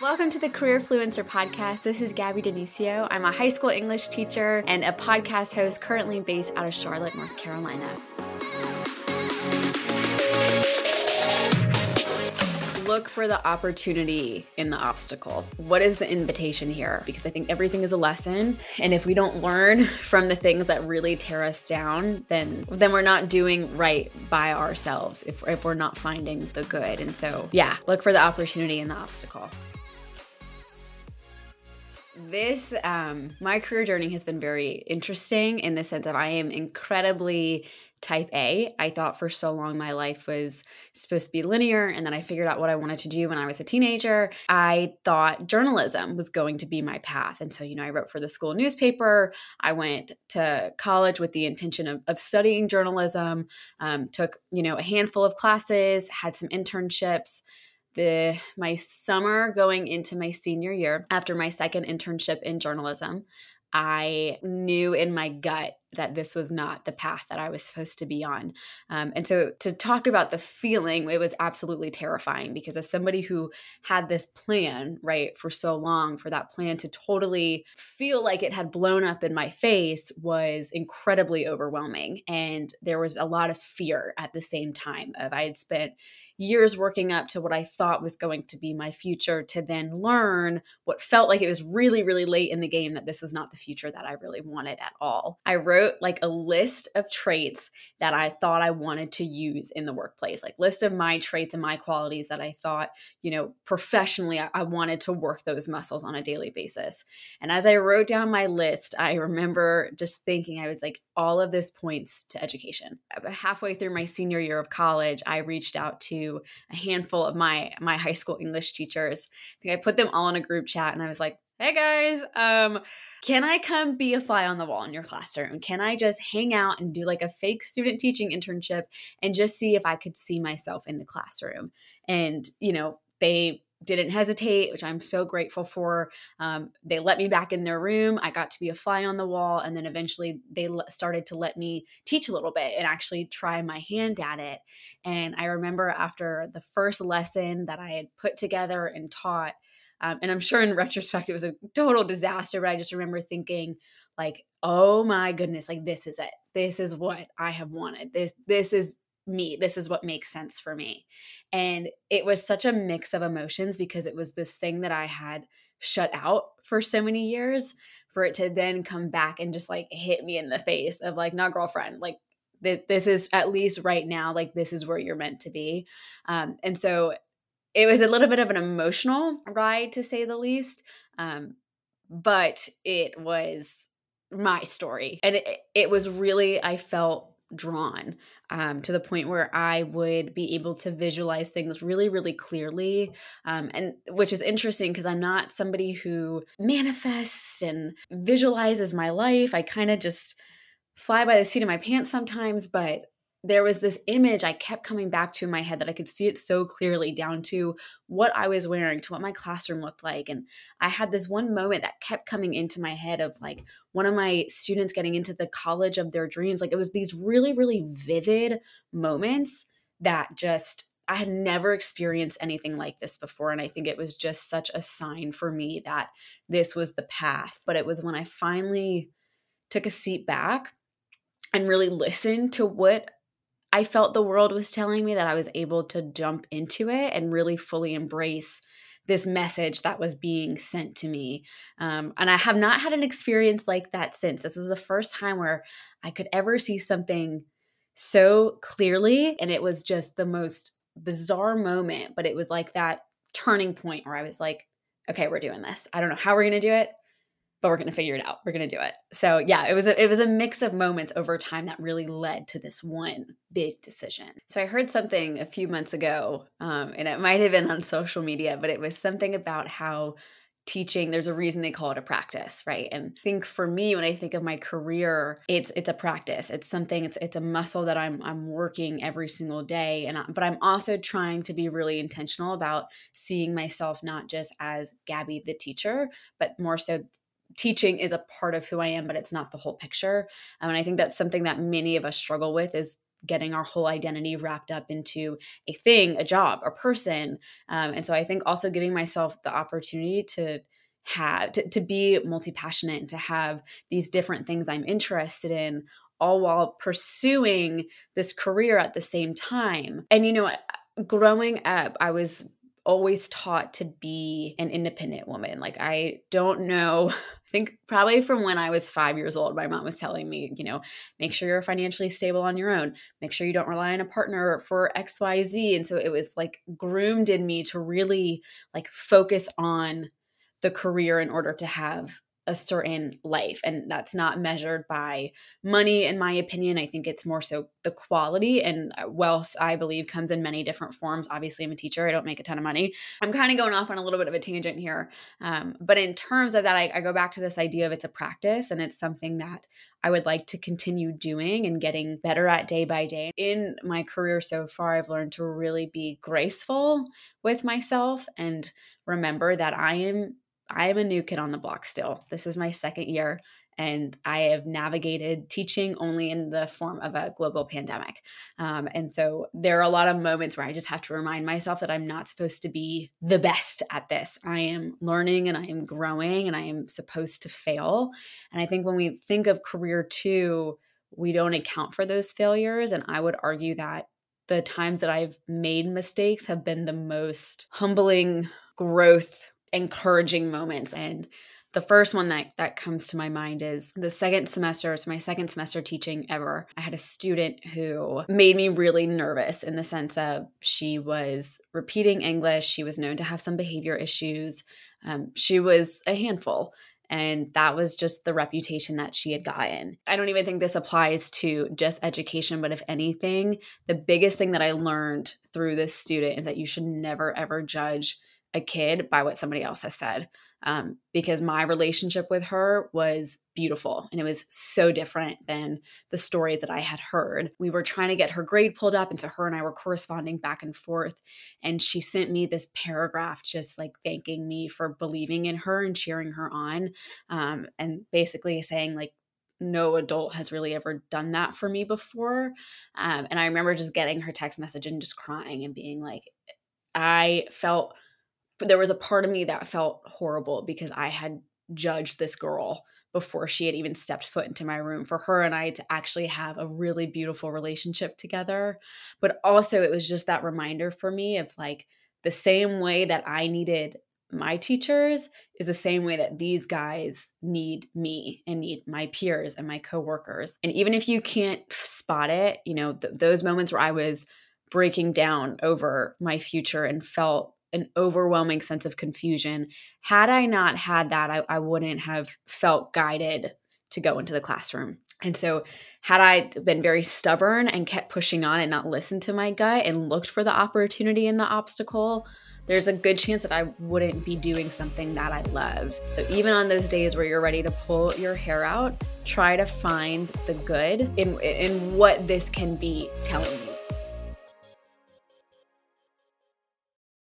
Welcome to the Career Fluencer Podcast. This is Gabby Denicio. I'm a high school English teacher and a podcast host currently based out of Charlotte, North Carolina. Look for the opportunity in the obstacle. What is the invitation here? Because I think everything is a lesson, and if we don't learn from the things that really tear us down, then then we're not doing right by ourselves. If if we're not finding the good, and so yeah, look for the opportunity in the obstacle this um my career journey has been very interesting in the sense of I am incredibly type A. I thought for so long my life was supposed to be linear and then I figured out what I wanted to do when I was a teenager. I thought journalism was going to be my path. And so, you know, I wrote for the school newspaper. I went to college with the intention of, of studying journalism, um, took, you know, a handful of classes, had some internships the my summer going into my senior year after my second internship in journalism I knew in my gut that this was not the path that I was supposed to be on. Um, and so to talk about the feeling, it was absolutely terrifying because as somebody who had this plan, right, for so long, for that plan to totally feel like it had blown up in my face was incredibly overwhelming. And there was a lot of fear at the same time of I had spent years working up to what I thought was going to be my future to then learn what felt like it was really, really late in the game that this was not the future that I really wanted at all. I wrote like a list of traits that I thought I wanted to use in the workplace, like list of my traits and my qualities that I thought, you know, professionally I, I wanted to work those muscles on a daily basis. And as I wrote down my list, I remember just thinking, I was like, all of this points to education. Halfway through my senior year of college, I reached out to a handful of my my high school English teachers. I think I put them all in a group chat and I was like, "Hey guys, um can I come be a fly on the wall in your classroom? Can I just hang out and do like a fake student teaching internship and just see if I could see myself in the classroom?" And, you know, they didn't hesitate, which I'm so grateful for. Um, they let me back in their room. I got to be a fly on the wall. And then eventually they started to let me teach a little bit and actually try my hand at it. And I remember after the first lesson that I had put together and taught, um, and I'm sure in retrospect it was a total disaster, but I just remember thinking, like, oh my goodness, like this is it. This is what I have wanted. This this is me. This is what makes sense for me. And it was such a mix of emotions because it was this thing that I had shut out for so many years for it to then come back and just like hit me in the face of like, not girlfriend, like this is at least right now, like this is where you're meant to be. Um, and so it was a little bit of an emotional ride to say the least. Um, but it was my story. And it, it was really, I felt drawn um, to the point where I would be able to visualize things really, really clearly. Um, and which is interesting because I'm not somebody who manifests and visualizes my life. I kind of just fly by the seat of my pants sometimes, but there was this image I kept coming back to in my head that I could see it so clearly down to what I was wearing, to what my classroom looked like. And I had this one moment that kept coming into my head of like one of my students getting into the college of their dreams. Like it was these really, really vivid moments that just I had never experienced anything like this before. And I think it was just such a sign for me that this was the path. But it was when I finally took a seat back and really listened to what I felt the world was telling me that I was able to jump into it and really fully embrace this message that was being sent to me. Um, and I have not had an experience like that since. This was the first time where I could ever see something so clearly. And it was just the most bizarre moment, but it was like that turning point where I was like, okay, we're doing this. I don't know how we're going to do it but we're going to figure it out. We're going to do it. So yeah, it was a, it was a mix of moments over time that really led to this one big decision. So I heard something a few months ago, um, and it might have been on social media, but it was something about how teaching there's a reason they call it a practice right and I think for me when i think of my career it's it's a practice it's something it's it's a muscle that i'm i'm working every single day and I, but i'm also trying to be really intentional about seeing myself not just as gabby the teacher but more so teaching is a part of who I am, but it's not the whole picture. Um, and I think that's something that many of us struggle with is getting our whole identity wrapped up into a thing, a job, a person. Um, and so I think also giving myself the opportunity to have to, to be multi-passionate and to have these different things I'm interested in all while pursuing this career at the same time. And you know, growing up, I was always taught to be an independent woman. Like I don't know, I think probably from when I was 5 years old my mom was telling me, you know, make sure you're financially stable on your own. Make sure you don't rely on a partner for XYZ and so it was like groomed in me to really like focus on the career in order to have a certain life and that's not measured by money in my opinion. I think it's more so the quality and uh, wealth i believe comes in many different forms. Obviously i'm a teacher i don't make a ton of money. I'm kind of going off on a little bit of a tangent here um, but in terms of that I, I go back to this idea of it's a practice and it's something that i would like to continue doing and getting better at day by day. In my career so far i've learned to really be graceful with myself and remember that i am I am a new kid on the block still. This is my second year, and I have navigated teaching only in the form of a global pandemic. Um, and so there are a lot of moments where I just have to remind myself that I'm not supposed to be the best at this. I am learning and I am growing and I am supposed to fail. And I think when we think of career two, we don't account for those failures. And I would argue that the times that I've made mistakes have been the most humbling growth encouraging moments and the first one that, that comes to my mind is the second semester, it's my second semester teaching ever. I had a student who made me really nervous in the sense of she was repeating English. She was known to have some behavior issues. Um, she was a handful. And that was just the reputation that she had gotten. I don't even think this applies to just education, but if anything, the biggest thing that I learned through this student is that you should never, ever judge a kid by what somebody else has said um, because my relationship with her was beautiful and it was so different than the stories that I had heard. We were trying to get her grade pulled up, and so her and I were corresponding back and forth. And she sent me this paragraph just like thanking me for believing in her and cheering her on, um, and basically saying, like, no adult has really ever done that for me before. Um, and I remember just getting her text message and just crying and being like, I felt there was a part of me that felt horrible because I had judged this girl before she had even stepped foot into my room for her and I to actually have a really beautiful relationship together. But also, it was just that reminder for me of like the same way that I needed my teachers is the same way that these guys need me and need my peers and my coworkers. And even if you can't spot it, you know, th- those moments where I was breaking down over my future and felt an overwhelming sense of confusion. Had I not had that, I, I wouldn't have felt guided to go into the classroom. And so, had I been very stubborn and kept pushing on and not listened to my gut and looked for the opportunity in the obstacle, there's a good chance that I wouldn't be doing something that I loved. So, even on those days where you're ready to pull your hair out, try to find the good in, in what this can be telling you.